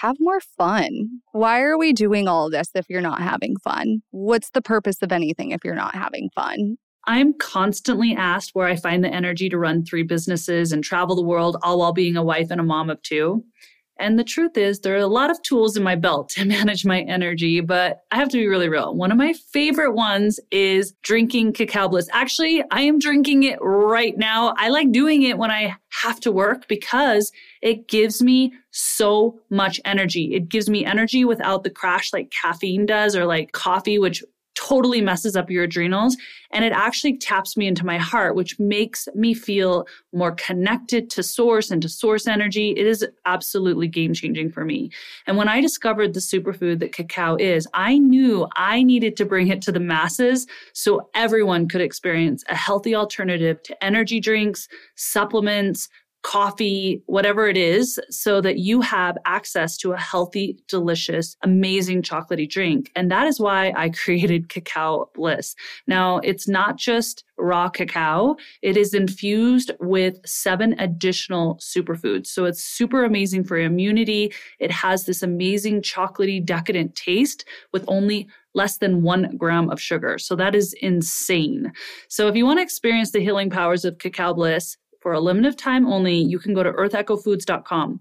have more fun. Why are we doing all this if you're not having fun? What's the purpose of anything if you're not having fun? I'm constantly asked where I find the energy to run three businesses and travel the world, all while being a wife and a mom of two. And the truth is, there are a lot of tools in my belt to manage my energy, but I have to be really real. One of my favorite ones is drinking cacao bliss. Actually, I am drinking it right now. I like doing it when I have to work because it gives me so much energy. It gives me energy without the crash like caffeine does or like coffee, which totally messes up your adrenals and it actually taps me into my heart which makes me feel more connected to source and to source energy. It is absolutely game changing for me. And when i discovered the superfood that cacao is i knew i needed to bring it to the masses so everyone could experience a healthy alternative to energy drinks supplements coffee, whatever it is, so that you have access to a healthy, delicious, amazing chocolatey drink. And that is why I created Cacao Bliss. Now, it's not just raw cacao, it is infused with seven additional superfoods. So it's super amazing for immunity. It has this amazing chocolatey, decadent taste with only less than one gram of sugar. So that is insane. So if you want to experience the healing powers of Cacao Bliss, for a limited time only, you can go to earthechofoods.com.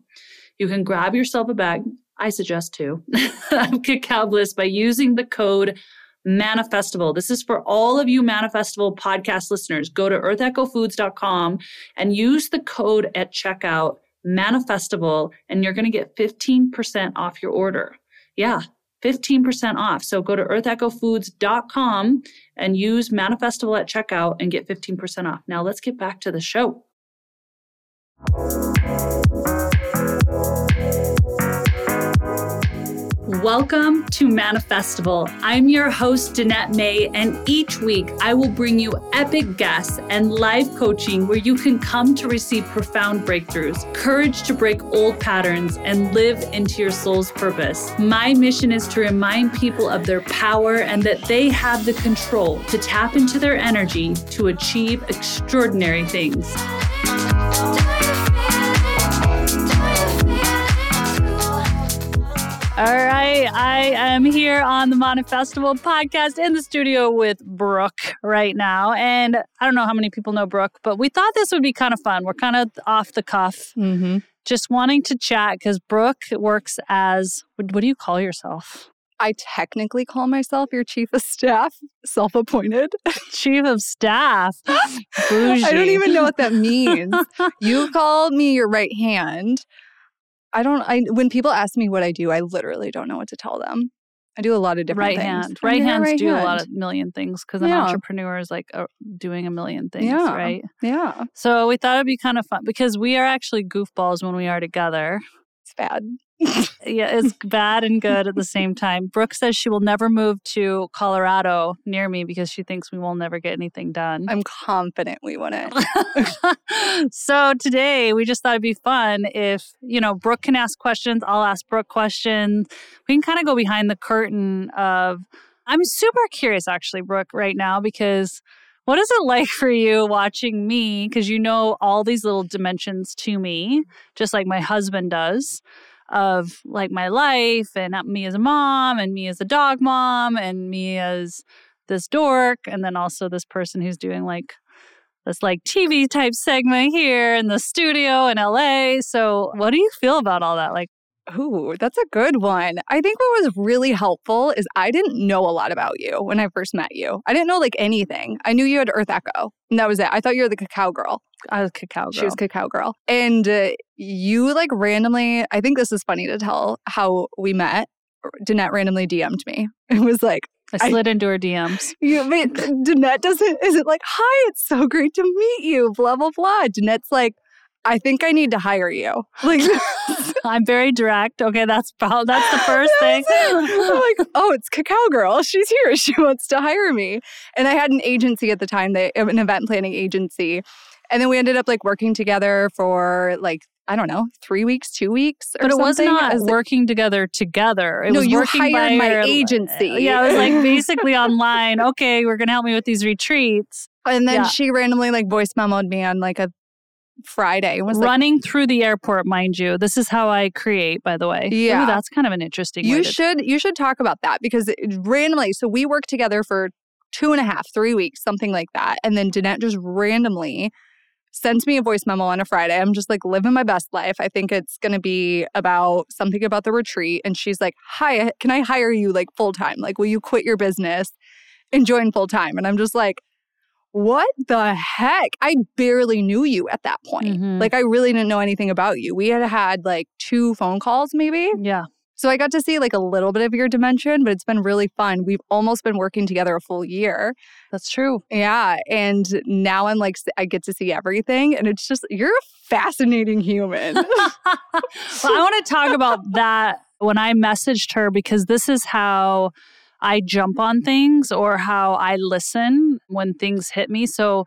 You can grab yourself a bag, I suggest two, of Cacao Bliss by using the code Manifestival. This is for all of you Manifestival podcast listeners. Go to earthechofoods.com and use the code at checkout manifestival and you're going to get 15% off your order. Yeah, 15% off. So go to earthechofoods.com and use manifestival at checkout and get 15% off. Now let's get back to the show. Welcome to Manifestival. I'm your host, Danette May, and each week I will bring you epic guests and live coaching where you can come to receive profound breakthroughs, courage to break old patterns, and live into your soul's purpose. My mission is to remind people of their power and that they have the control to tap into their energy to achieve extraordinary things. All right. I am here on the Manifestival podcast in the studio with Brooke right now. And I don't know how many people know Brooke, but we thought this would be kind of fun. We're kind of off the cuff, Mm-hmm. just wanting to chat because Brooke works as what, what do you call yourself? I technically call myself your chief of staff, self appointed. Chief of staff. I don't even know what that means. you call me your right hand. I don't, I, when people ask me what I do, I literally don't know what to tell them. I do a lot of different right things. hand. Right hands right do a lot of million things because an Yeah. entrepreneur is like uh, doing a million things, Yeah. right? Yeah, So we thought it'd be kind of fun because we are actually goofballs when we are together. it's bad. Yeah, it's bad and good at the same time. Brooke says she will never move to Colorado near me because she thinks we will never get anything done. I'm confident we wouldn't. so today we just thought it'd be fun if, you know, Brooke can ask questions, I'll ask Brooke questions. We can kind of go behind the curtain of I'm super curious actually, Brooke, right now because what is it like for you watching me? Because you know all these little dimensions to me, just like my husband does, of like my life and me as a mom and me as a dog mom and me as this dork and then also this person who's doing like this like TV type segment here in the studio in LA. So what do you feel about all that? Like Ooh, that's a good one. I think what was really helpful is I didn't know a lot about you when I first met you. I didn't know like anything. I knew you had Earth Echo, and that was it. I thought you were the cacao girl. I was cacao girl. She was cacao girl. And uh, you like randomly, I think this is funny to tell how we met. Danette randomly DM'd me. It was like, I I- slid into her DMs. you, but Danette doesn't, isn't like, hi, it's so great to meet you, blah, blah, blah. Danette's like, I think I need to hire you. Like, I'm very direct. Okay, that's prob- that's the first thing. I'm like, oh, it's Cacao Girl. She's here. She wants to hire me. And I had an agency at the time, they, an event planning agency. And then we ended up like working together for like, I don't know, three weeks, two weeks. Or but it was not working together together. It No, was you working hired by my your- agency. Yeah, it was like basically online. Okay, we're gonna help me with these retreats. and then yeah. she randomly like voice memoed me on like a Friday. was like, Running through the airport, mind you. This is how I create, by the way. Ooh, Yeah. that's kind of an interesting you to- should you should talk about that because it, randomly so we worked together for two and a half three weeks something like that and then Danette just randomly sends me a voice memo on a friday i'm just like living my best life i think it's going to be about something about the retreat and she's like hi can i hire you like full time like will you quit your business and join full time and i'm just like what the heck i barely knew you at that point Mhm. like i really didn't know anything about you we had had like two phone calls maybe Yeah. so I got to see like a little bit of your dimension, but it's been really fun. We've almost been working together a full year. That's true. Yeah. And now I'm like, I get to see everything. And it's just, you're a fascinating human. well, I want to talk about that when I messaged her because this is how I jump on mm-hmm. things or how I listen when things hit me. So,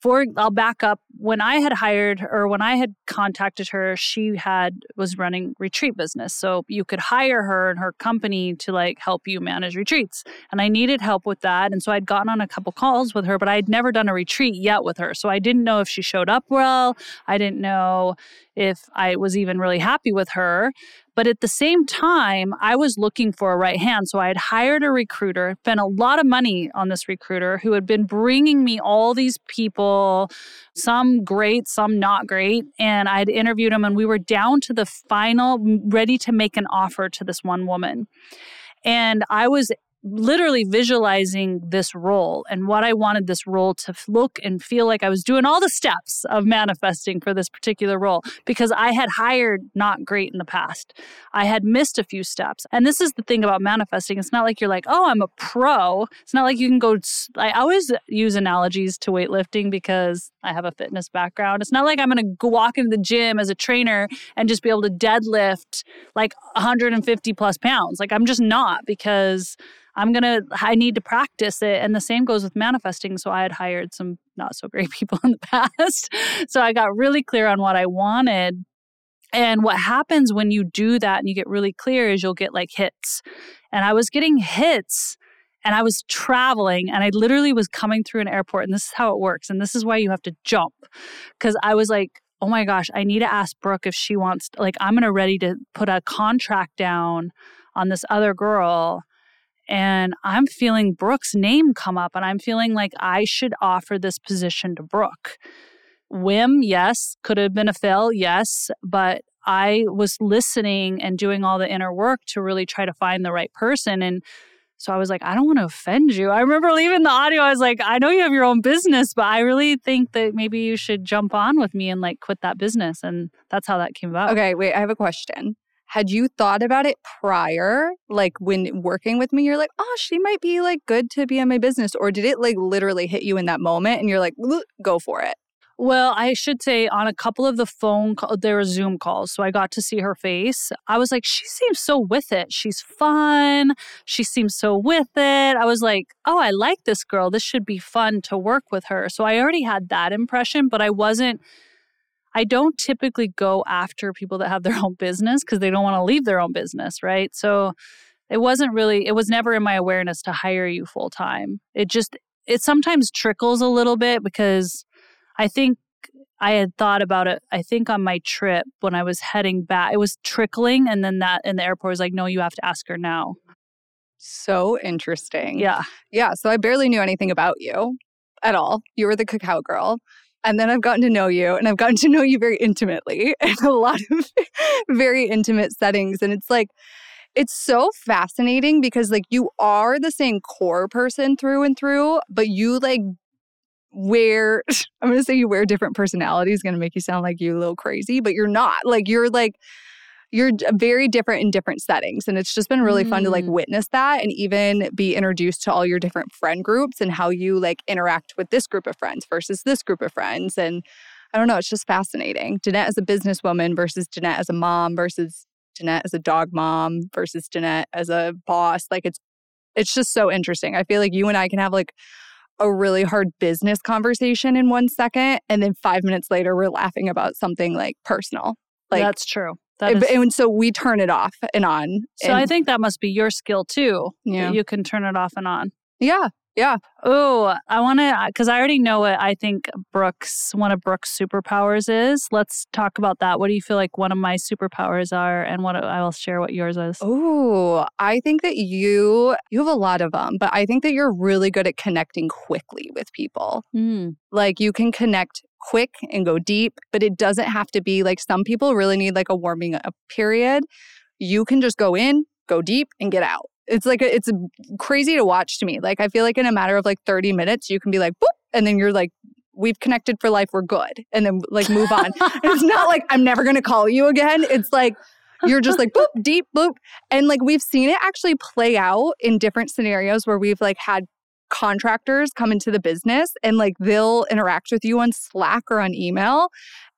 for I'll back up. When I had hired or when I had contacted her, she had was running retreat business. So you could hire her and her company to like help you manage retreats. And I needed help with that. And so I'd gotten on a couple calls with her, but I'd never done a retreat yet with her. So I didn't know if she showed up well. I didn't know if I was even really happy with her. But at the same time, I was looking for a right hand. So I had hired a recruiter, spent a lot of money on this recruiter who had been bringing me all these people, some great, some not great. And I had interviewed him, and we were down to the final, ready to make an offer to this one woman. And I was literally visualizing this role and what I wanted this role to look and feel like I was doing all the steps of manifesting for this particular role because I had hired not great in the past. I had missed a few steps. And this is the thing about manifesting. It's not like you're like, oh, I'm a pro. It's not like you can go. I always use analogies to weightlifting because I have a fitness background. It's not like I'm going to walk into the gym as a trainer and just be able to deadlift like 150 plus pounds. Like I'm just not because I'm going to, I need to practice it. And the same goes with manifesting. So I had hired some not so great people in the past. So I got really clear on what I wanted. And what happens when you do that and you get really clear is you'll get like hits. And I was getting hits and I was traveling and I literally was coming through an airport. And this is how it works. And this is why you have to jump. Cause I was like, oh my gosh, I need to ask Brooke if she wants, like, I'm gonna ready to put a contract down on this other girl. And I'm feeling Brooke's name come up, and I'm feeling like I should offer this position to Brooke. Whim, yes. Could have been a fail, yes. But I was listening and doing all the inner work to really try to find the right person. And so I was like, I don't want to offend you. I remember leaving the audio. I was like, I know you have your own business, but I really think that maybe you should jump on with me and like quit that business. And that's how that came about. okay, wait, I have a question. Had you thought about it prior, like when working with me, you're like, oh, she might be like good to be in my business? Or did it like literally hit you in that moment and you're like, go for it? Well, I should say on a couple of the phone call, there were Zoom calls, so I got to see her face. I was like, she seems so with it. She's fun. She seems so with it. I was like, oh, I like this girl. This should be fun to work with her. So I already had that impression, but I wasn't. I don't typically go after people that have their own business because they don't want to leave their own business, right? So it wasn't really. It was never in my awareness to hire you full time. It just. It sometimes trickles a little bit because I think I had thought about it. I think on my trip when I was heading back, it was trickling, and then that in the airport was like, "No, you have to ask her now." So interesting. Yeah, Yeah. So I barely knew anything about you at all. You were the cacao girl. And then I've gotten to know you and I've gotten to know you very intimately in a lot of very intimate settings. And it's like, it's so fascinating because like you are the same core person through and through, but you like wear, I'm to say you wear different personalities, to make you sound like you a little crazy, but you're not. Like you're like, you're very different in different settings. And it's just been really fun to like Mm. witness that and even be introduced to all your different friend groups and how you like interact with this group of friends versus this group of friends. And I don't know, it's just fascinating. Danette as a businesswoman versus Danette as a mom versus Danette as a dog mom versus Jeanette as a boss. Like it's it's just so interesting. I feel like you and I can have like a really hard business conversation in one second and then 5 minutes later we're laughing about something like personal. Like that's true. And, is, and so we turn it off and on. so I think that must be your skill too. yeah. you can turn it off and on. Yeah. Yeah. Oh, I want to, because I already know what I think Brooke's, one of Brooke's superpowers is. Let's talk about that. What do you feel like one of my superpowers are? And what I will share what yours is. Oh, I think that you, you have a lot of them, but I think that you're really good at connecting quickly with people. Mm. Like you can connect quick and go deep, but it doesn't have to be like some people really need like a warming up period. You can just go in, go deep, and get out. It's like a, it's crazy to watch to me. Like I feel like in a matter of like 30 minutes, you can be like boop, and then you're like, we've connected for life, we're good, and then like move on. it's not like I'm never gonna call you again. It's like you're just like boop, deep, boop. And like we've seen it actually play out in different scenarios where we've like had contractors come into the business and like they'll interact with you on Slack or on email.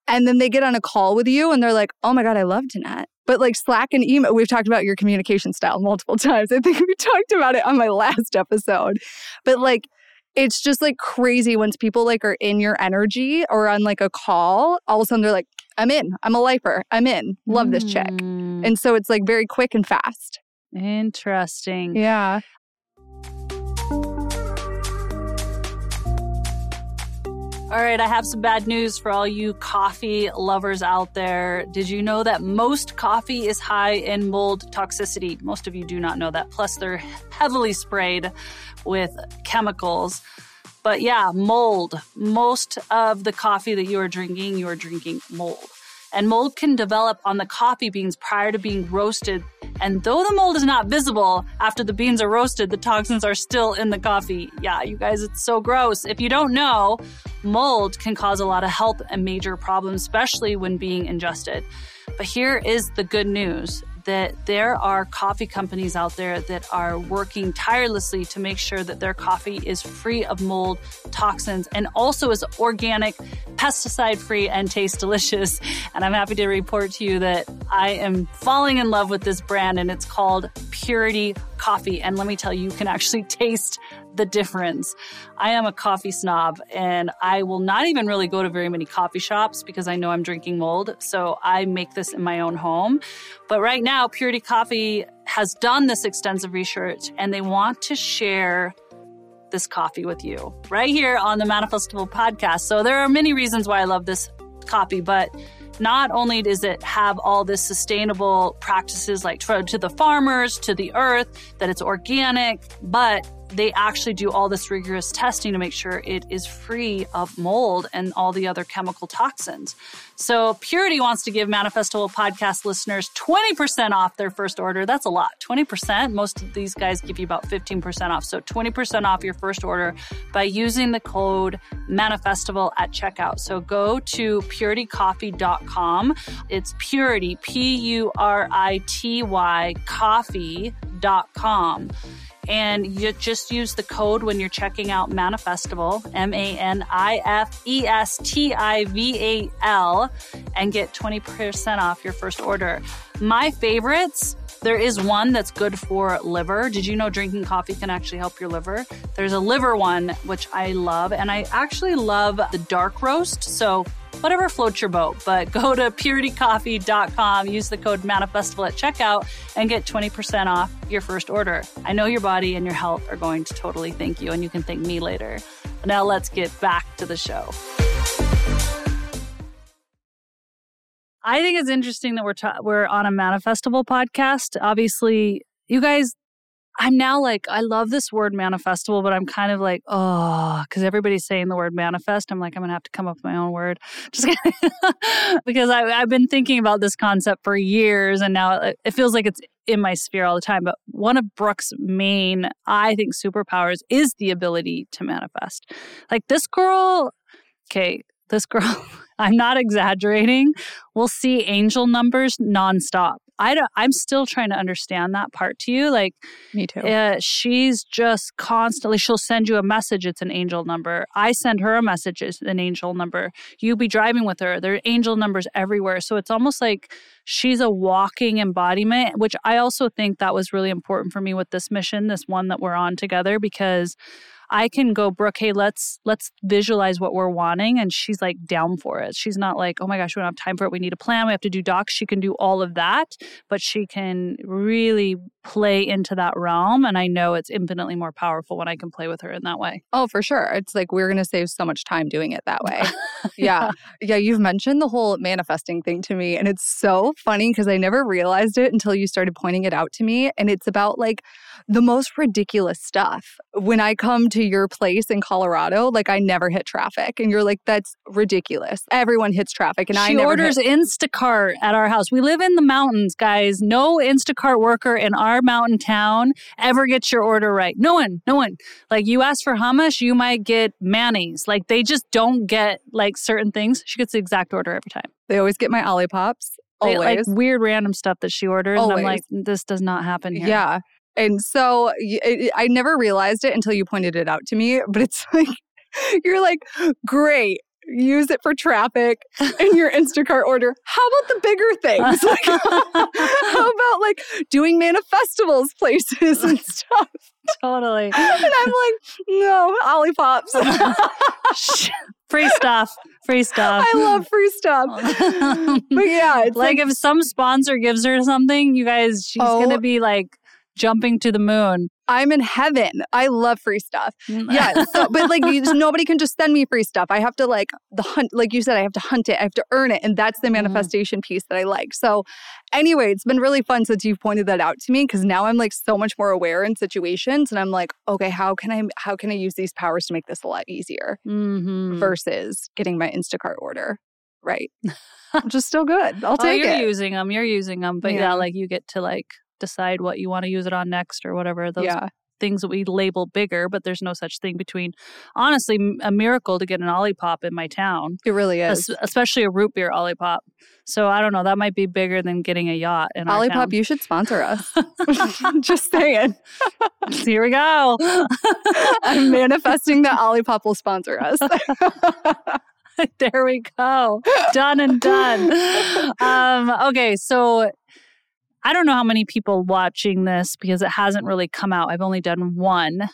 And then they get on a call with you and they're like, oh my God, I love Danette. But like Slack and email, we've talked about your communication style multiple times. I think we talked about it on my last episode. But like, it's just like crazy once people like are in your energy or on like a call, all of a sudden they're like, I'm in. I'm a lifer. I'm in. Love this chick. Mm, And so it's like very quick and fast. Interesting. Yeah. All right, I have some bad news for all you coffee lovers out there. Did you know that most coffee is high in mold toxicity? Most of you do not know that. Plus, they're heavily sprayed with chemicals. But yeah, mold. Most of the coffee that you are drinking, you are drinking mold. And mold can develop on the coffee beans prior to being roasted. And though the mold is not visible after the beans are roasted, the toxins are still in the coffee. Yeah, you guys, it's so gross. If you don't know, mold can cause a lot of health and major problems, especially when being ingested. But here is the good news that there are coffee companies out there that are working tirelessly to make sure that their coffee is free of mold toxins and also is organic, pesticide free, and tastes delicious. And I'm happy to report to you that I am falling in love with this brand and it's called Purity Coffee. And let me tell you, you can actually taste the difference. I am a coffee snob and I will not even really go to very many coffee shops because I know I'm drinking mold. So I make this in my own home. But right now, Purity Coffee has done this extensive research and they want to share this coffee with you right here on the Manifestival podcast. So there are many reasons why I love this coffee, but not only does it have all this sustainable practices like to the farmers, to the earth, that it's organic, but they actually do all this rigorous testing to make sure it is free of mold and all the other chemical toxins. So Purity wants to give Manifestival podcast listeners 20% off their first order. That's a lot. 20%. Most of these guys give you about 15% off. So 20% off your first order by using the code Manifestival at checkout. So go to puritycoffee.com. It's purity, P U R I T Y coffee.com and you just use the code when you're checking out Manifestival, M A N I F E S T I V A L, and get 20% off your first order. My favorites. There is one that's good for liver. Did you know drinking coffee can actually help your liver? There's a liver one, which I love, and I actually love the dark roast. So whatever floats your boat. But go to puritycoffee.com, use the code manifestival at checkout, and get 20% off your first order. I know your body and your health are going to totally thank you, and you can thank me later. Now let's get back to the show. I think it's interesting that we're ta- we're on a manifestival podcast. Obviously, you guys I'm now like, I love this word manifestival, but I'm kind of like, oh, because everybody's saying the word manifest. I'm like, I'm going to have to come up with my own word. Just because I, I've been thinking about this concept for years and now it, it feels like it's in my sphere all the time. But one of Brooke's main, I think, superpowers is the ability to manifest. Like this girl, okay, this girl, I'm not exaggerating, We'll see angel numbers nonstop. I don't, I'm still trying to understand that part to you. Like, Me too. uh, she's just constantly, she'll send you a message, it's an angel number. I send her a message, it's an angel number. You be driving with her, there are angel numbers everywhere. So it's almost like she's a walking embodiment, which I also think that was really important for me with this mission, this one that we're on together, because I can go, Brooke, hey, let's let's visualize what we're wanting. And she's like down for it. She's not like, oh my gosh, we don't have time for it. We need a plan. We have to do docs. She can do all of that, but she can really play into that realm. And I know it's infinitely more powerful when I can play with her in that way. Oh, for sure. It's like we're gonna save so much time doing it that way. yeah. Yeah. You've mentioned the whole manifesting thing to me. And it's so funny because I never realized it until you started pointing it out to me. And it's about like the most ridiculous stuff. When I come to your place in Colorado, like I never hit traffic. And you're like, that's ridiculous. Everyone hits traffic. And she I never orders hit- Instacart at our house. We live in the mountains, guys. No Instacart worker in our mountain town ever gets your order right. No one, no one. Like you ask for hummus, you might get mayonnaise. Like they just don't get like certain things. She gets the exact order every time. They always get my Olipops. They, Always. like weird random stuff that she orders. And I'm like, this does not happen here. Yeah. And so it, I never realized it until you pointed it out to me. But it's like, you're like, great. Use it for traffic in your Instacart order. How about the bigger things? Like, how about like doing manifestivals places and stuff? totally. And I'm like, no, Olipops. Free stuff. Free stuff. I love free stuff. But yeah, like, like, if some sponsor gives her something, you guys, she's Oh. gonna be like jumping to the moon. I'm in heaven. I love free stuff. Yeah, so, but like you, nobody can just send me free stuff. I have to like the hunt, like you said, I have to hunt it. I have to earn it, and that's the Mhm. manifestation piece that I like. So, anyway, it's been really fun since you've pointed that out to me because now I'm like so much more aware in situations, and I'm like, okay, how can I how can I use these powers to make this a lot easier Mhm. versus getting my Instacart order right? Which is still good. I'll Oh, take you're it. using them. You're using them, but yeah. Yeah. like you get to like decide what you want to use it on next or whatever. Those yeah, things that we label bigger, but there's no such thing between. Honestly, a miracle to get an Olipop in my town, it really is. especially a root beer Olipop. So I don't know. That might be bigger than getting a yacht in Olipop, town. you should sponsor us. Just saying. Here we go. I'm manifesting that Olipop will sponsor us. there we go. Done and done. Um, okay, so I don't know how many people watching this because it hasn't really come out. I've only done one,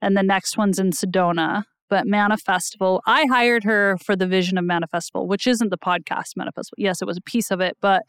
and the next one's in Sedona. But Manifestival, I hired her for the vision of Manifestival, which isn't the podcast Manifestival. Yes, it was a piece of it. But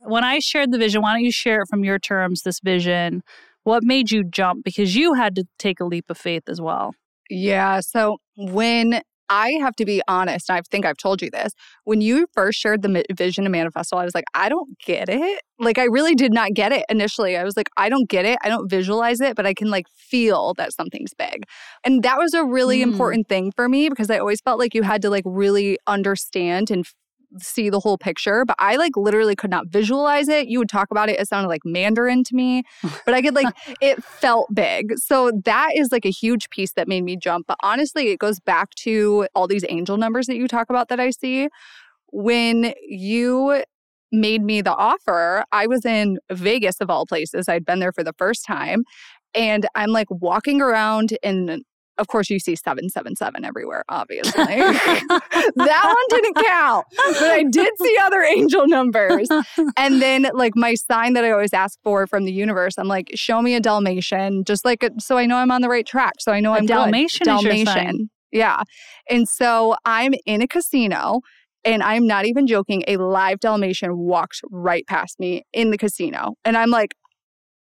when I shared the vision, why don't you share it from your terms, this vision? What made you jump? Because you had to take a leap of faith as well. Yeah. So when I have to be honest, I think I've told you this. When you first shared the vision of manifesto, I was like, I don't get it. Like, I really did not get it initially. I was like, I don't get it. I don't visualize it, but I can like feel that something's big. And that was a really Mm. important thing for me because I always felt like you had to like really understand and see the whole picture. But I like literally could not visualize it. You would talk about it, it sounded like Mandarin to me, but I could like it felt big. So that is like a huge piece that made me jump. But honestly, it goes back to all these angel numbers that you talk about that I see. When you made me the offer, I was in Vegas of all places. I'd been there for the first time. And I'm like walking around and of course you see 777 everywhere, obviously. that one didn't count. But I did see other angel numbers. And then like my sign that I always ask for from the universe, I'm like, show me a Dalmatian, just like a, so I know I'm on the right track. So I know I'm. Dalmatian is your sign. Yeah. And so I'm in a casino and I'm not even joking. A live Dalmatian walks right past me in the casino. And I'm like,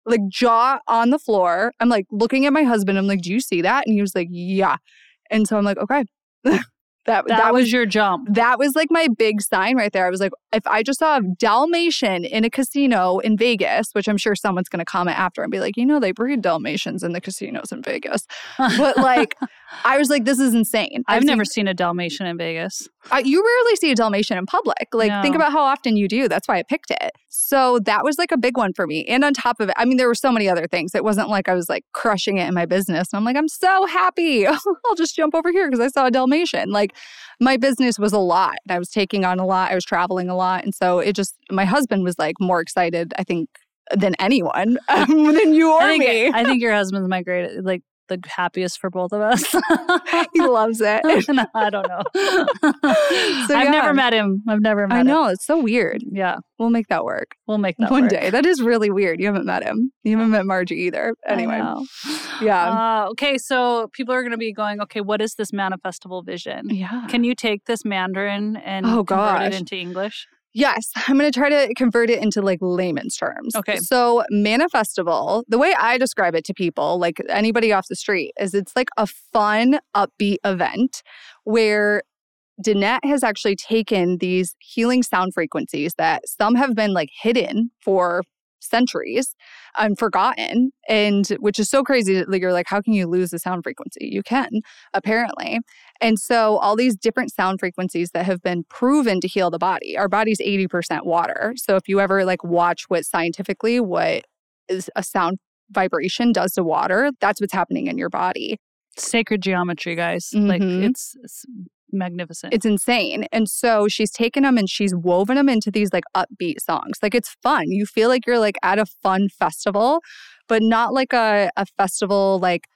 like jaw on the floor. I'm like looking at my husband. I'm like, do you see that? And he was like, yeah. And so I'm like, okay. that, That, that was your jump. that was like my big sign right there. I was like, if I just saw a Dalmatian in a casino in Vegas, which I'm sure someone's going to comment after and be like, you know, they breed Dalmatians in the casinos in Vegas. But like, I was like, this is insane. I've seen- never seen a Dalmatian in Vegas. uh, you rarely see a Dalmatian in public. Like, think about how often you do. That's why I picked it. So that was like a big one for me. And on top of it, I mean, there were so many other things. It wasn't like I was like crushing it in my business. And I'm like, I'm so happy. I'll just jump over here because I saw a Dalmatian. Like, my business was a lot and I was taking on a lot. I was traveling a lot. And so it just, my husband was like more excited, I think, than anyone, than you or I think me. I think your husband's my great like the happiest for both of us. he loves it. no, I don't know. So, I've yeah. never met him. I've never met I him. know it's so weird. Yeah, We'll make that work we'll make that one work. day. That is really weird. You haven't met him. You haven't met Margie either. Anyway, yeah, Uh, okay, so people are going to be going, okay, what is this manifestival vision? yeah. Can you take this Mandarin and Oh, convert it into English? Yes, I'm going to try to convert it into like layman's terms. Okay. So, manifestival, the way I describe it to people, like anybody off the street, is it's like a fun, upbeat event where Danette has actually taken these healing sound frequencies that some have been like hidden for centuries and forgotten and which is so crazy that you're like how can you lose the sound frequency you can apparently and so all these different sound frequencies that have been proven to heal the body our body's 80% water so if you ever like watch what scientifically what is a sound vibration does to water that's what's happening in your body Sacred geometry, guys. Like Mhm. it's, it's magnificent. It's insane. And so she's taken them and she's woven them into these like upbeat songs. Like it's fun. You feel like you're like at a fun festival, but not like a, a festival like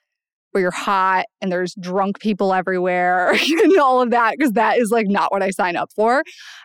where you're hot and there's drunk people everywhere and all of that, because that is like not what I sign up for.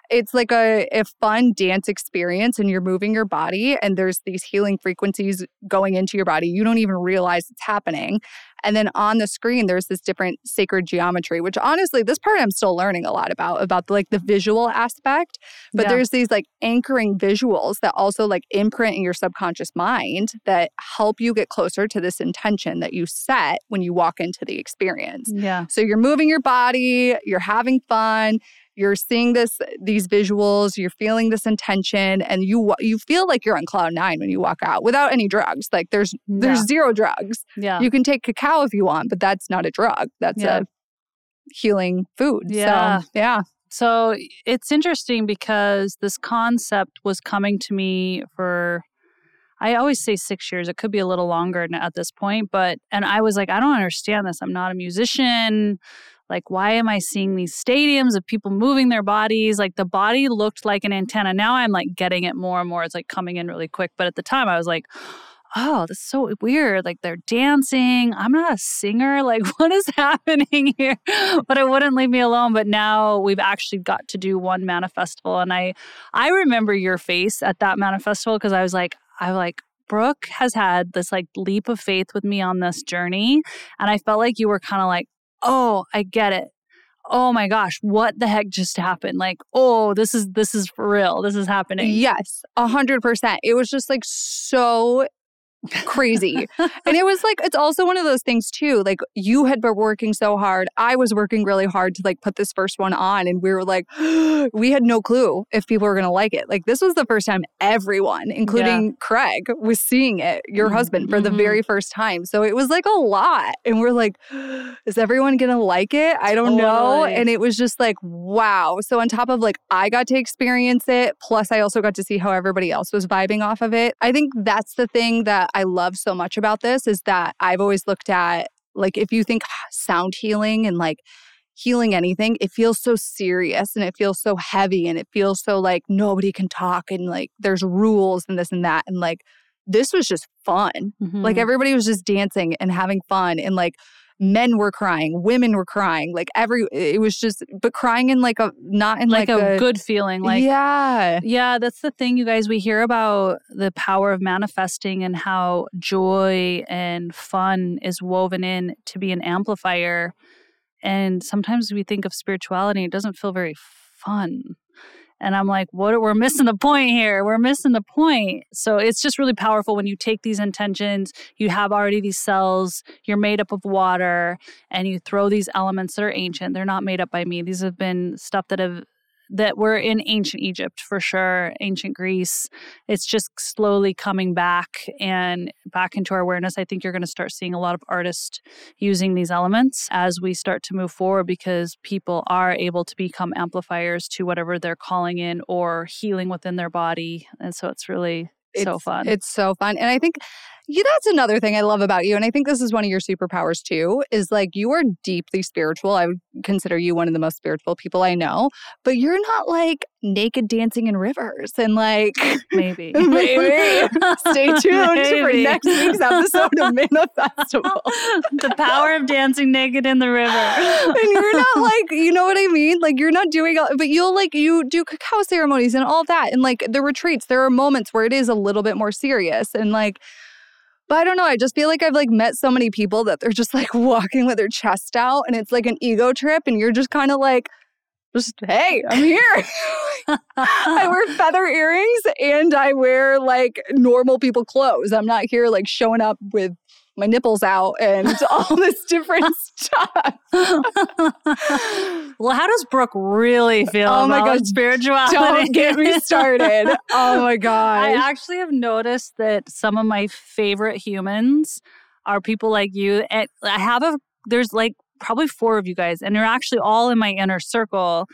It's like a, a fun dance experience and you're moving your body and there's these healing frequencies going into your body. You don't even realize it's happening. And then on the screen, there's this different sacred geometry, which honestly, this part I'm still learning a lot about, about the, like the visual aspect. But Yeah. there's these like anchoring visuals that also like imprint in your subconscious mind that help you get closer to this intention that you set when you walk into the experience. yeah. So you're moving your body, you're having fun, you're seeing this these visuals, you're feeling this intention, and you you feel like you're on cloud nine when you walk out without any drugs. Like there's there's Yeah. zero drugs. Yeah. You can take cacao if you want, but that's not a drug. That's Yeah. a healing food. Yeah. So yeah. So it's interesting because this concept was coming to me for, I always say six years. It could be a little longer at this point, but, and I was like, I don't understand this. I'm not a musician. Like, why am I seeing these stadiums of people moving their bodies? Like, the body looked like an antenna. Now I'm like getting it more and more. It's like coming in really quick. But at the time, I was like, oh, this is so weird. Like they're dancing. I'm not a singer. Like, what is happening here? But it wouldn't leave me alone. But now we've actually got to do one manifestival. And I I remember your face at that manifestival because I was like, I was like, Brooke has had this like leap of faith with me on this journey. And I felt like you were kind of like, oh, I get it. Oh my gosh, what the heck just happened? Like, oh, this is this is for real. This is happening. Yes, a hundred percent. It was just like so crazy. and it was like it's also one of those things too. Like you had been working so hard. I was working really hard to like put this first one on and we were like we had no clue if people were going to like it. Like this was the first time everyone, including Craig, was seeing it, your Mhm, husband for the mhm. very first time. So it was like a lot. And we're like is everyone going to like it? I don't know. And it was just like wow. So on top of like I got to experience it, plus I also got to see how everybody else was vibing off of it. I think that's the thing that I love so much about this is that I've always looked at like if you think sound healing and like healing anything, it feels so serious and it feels so heavy and it feels so like nobody can talk and like there's rules and this and that. And like this was just fun. Like Mhm. everybody was just dancing and having fun and like men were crying, women were crying, like every it was just but crying in like a not in like, like, a, good feeling. Like yeah. Yeah, that's the thing, you guys. We hear about the power of manifesting and how joy and fun is woven in to be an amplifier. And sometimes we think of spirituality, it doesn't feel very fun. And I'm like, what? We're missing the point here. We're missing the point. So it's just really powerful when you take these intentions, you have already these cells, you're made up of water, and you throw these elements that are ancient. They're not made up by me. These have been stuff that have that were in ancient Egypt for sure, ancient Greece. It's just slowly coming back and back into our awareness. I think you're going to start seeing a lot of artists using these elements as we start to move forward because people are able to become amplifiers to whatever they're calling in or healing within their body. And so it's really so fun. It's so fun. And I think, Yeah, that's another thing I love about you. And I think this is one of your superpowers too, is like you are deeply spiritual. I would consider you one of the most spiritual people I know, but you're not like naked dancing in rivers and like maybe. maybe. Stay tuned maybe. for next week's episode of Manifestival. the power of dancing naked in the river. and you're not like, you know what I mean? Like you're not doing all, but you'll like you do cacao ceremonies and all that. And like the retreats, there are moments where it is a little bit more serious and like but I don't know. I just feel like I've like met so many people that they're just like walking with their chest out and it's like an ego trip and you're just kind of like just hey, I'm here. I wear feather earrings and I wear like normal people clothes. I'm not here like showing up with my nipples out and all this different stuff. well, how does Brooke really feel oh my God, spirituality? Don't get me started. oh my God. I actually have noticed that some of my favorite humans are people like you. And I have a, there's like probably four of you guys, and you're actually all in my inner circle.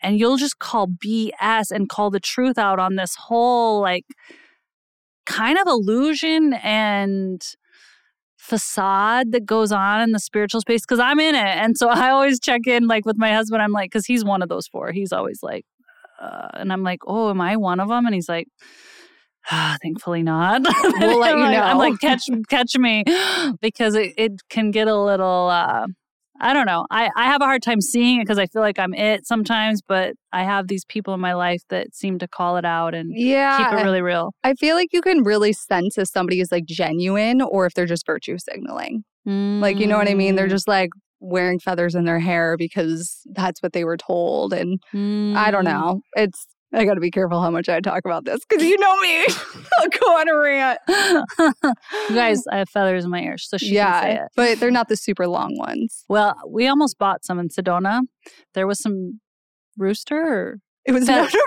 And you'll just call BS and call the truth out on this whole like kind of illusion and facade that goes on in the spiritual space because I'm in it. And so I always check in like with my husband. I'm like, because he's one of those four. He's always like, uh, and I'm like, oh, am I one of them? And he's like, ah, thankfully not. We'll let you know. I'm like, catch, catch me because it, it can get a little, uh, I don't know. I, I have a hard time seeing it because I feel like I'm it sometimes, but I have these people in my life that seem to call it out and yeah, keep it really real. I feel like you can really sense if somebody is like genuine or if they're just virtue signaling. Mm. Like, you know what I mean? They're mm. just like wearing feathers in their hair because that's what they were told. And mm. I don't mm. know. It's I got to be careful how much I talk about this because you know me. I'll go on a rant. you guys, I have feathers in my ears, so she yeah, but they're not the super long ones. Well, we almost bought some in Sedona. There was some rooster. Or it was fe- not a rooster.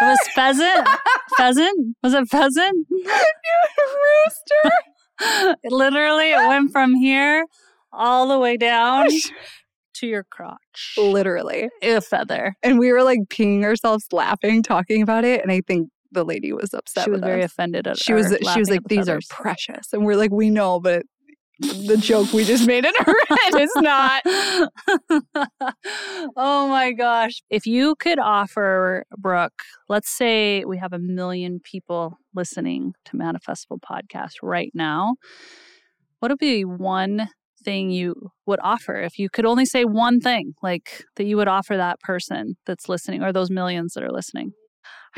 It was pheasant. pheasant. Was it pheasant? rooster. Literally, it went from here all the way down to your crotch. Literally. A feather. And we were like peeing ourselves laughing, talking about it. And I think the lady was upset. She was very us. offended at She was she was like, the These feathers. are precious. And we're like, we know, but the joke we just made in her head is not. oh my gosh. If you could offer Brooke, let's say we have a million people listening to Manifestival podcast right now. What would be one thing you would offer if you could only say one thing like that you would offer that person that's listening or those millions that are listening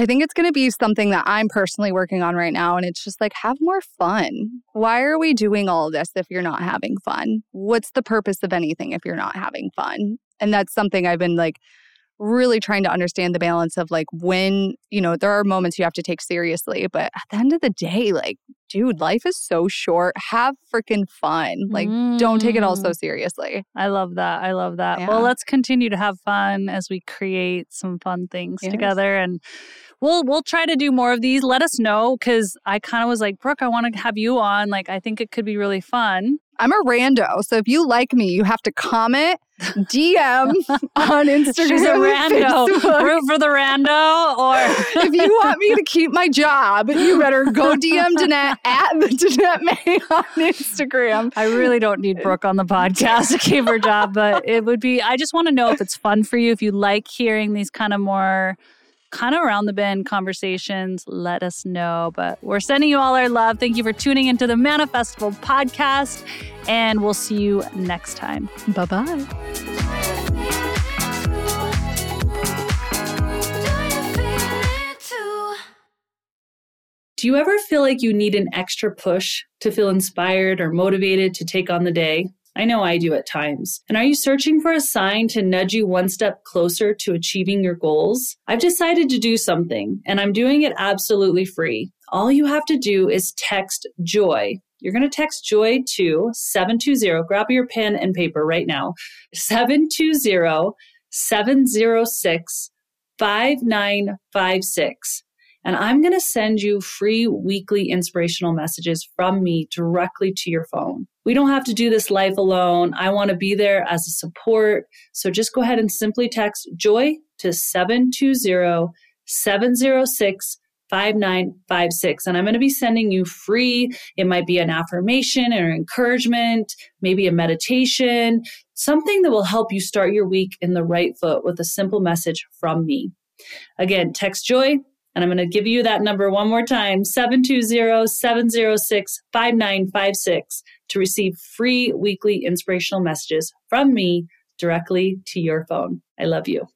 I think it's going to be something that I'm personally working on right now. And it's just like, have more fun. Why are we doing all of this if you're not having fun? What's the purpose of anything if you're not having fun? And that's something I've been like really trying to understand the balance of like when, you know, there are moments you have to take seriously, but at the end of the day, like, dude, life is so short. Have freaking fun. Like, mm. don't take it all so mm. seriously. I love that. I love that. Yeah. Well, let's continue to have fun as we create some fun things yes. together and we'll we'll try to do more of these. Let us know because I kind of was like, Brooke, I want to have you on. Like, I think it could be really fun. I'm a rando. So if you like me, you have to comment, DM on Instagram. She's a rando. Root for the rando. Or if you want me to keep my job, you better go DM Danette at the Danette May on Instagram. I really don't need Brooke on the podcast to keep her job, but it would be, I just want to know if it's fun for you, if you like hearing these kind of more kind of around the bend conversations, let us know. But we're sending you all our love. Thank you for tuning into the Manifestival podcast, and we'll see you next time. Bye bye. Do you ever feel like you need an extra push to feel inspired or motivated to take on the day? I know I do at times. And are you searching for a sign to nudge you one step closer to achieving your goals? I've decided to do something, and I'm doing it absolutely free. All you have to do is text JOY. You're going to text JOY to 720. Grab your pen and paper right now. 720 706 5956 and I'm going to send you free weekly inspirational messages from me directly to your phone. We don't have to do this life alone. I want to be there as a support. So just go ahead and simply text JOY to 720 706 5956. And I'm going to be sending you free. It might be an affirmation or encouragement, maybe a meditation, something that will help you start your week in the right foot with a simple message from me. Again, text joy. And I'm going to give you that number one more time 720 706 5956 to receive free weekly inspirational messages from me directly to your phone. I love you.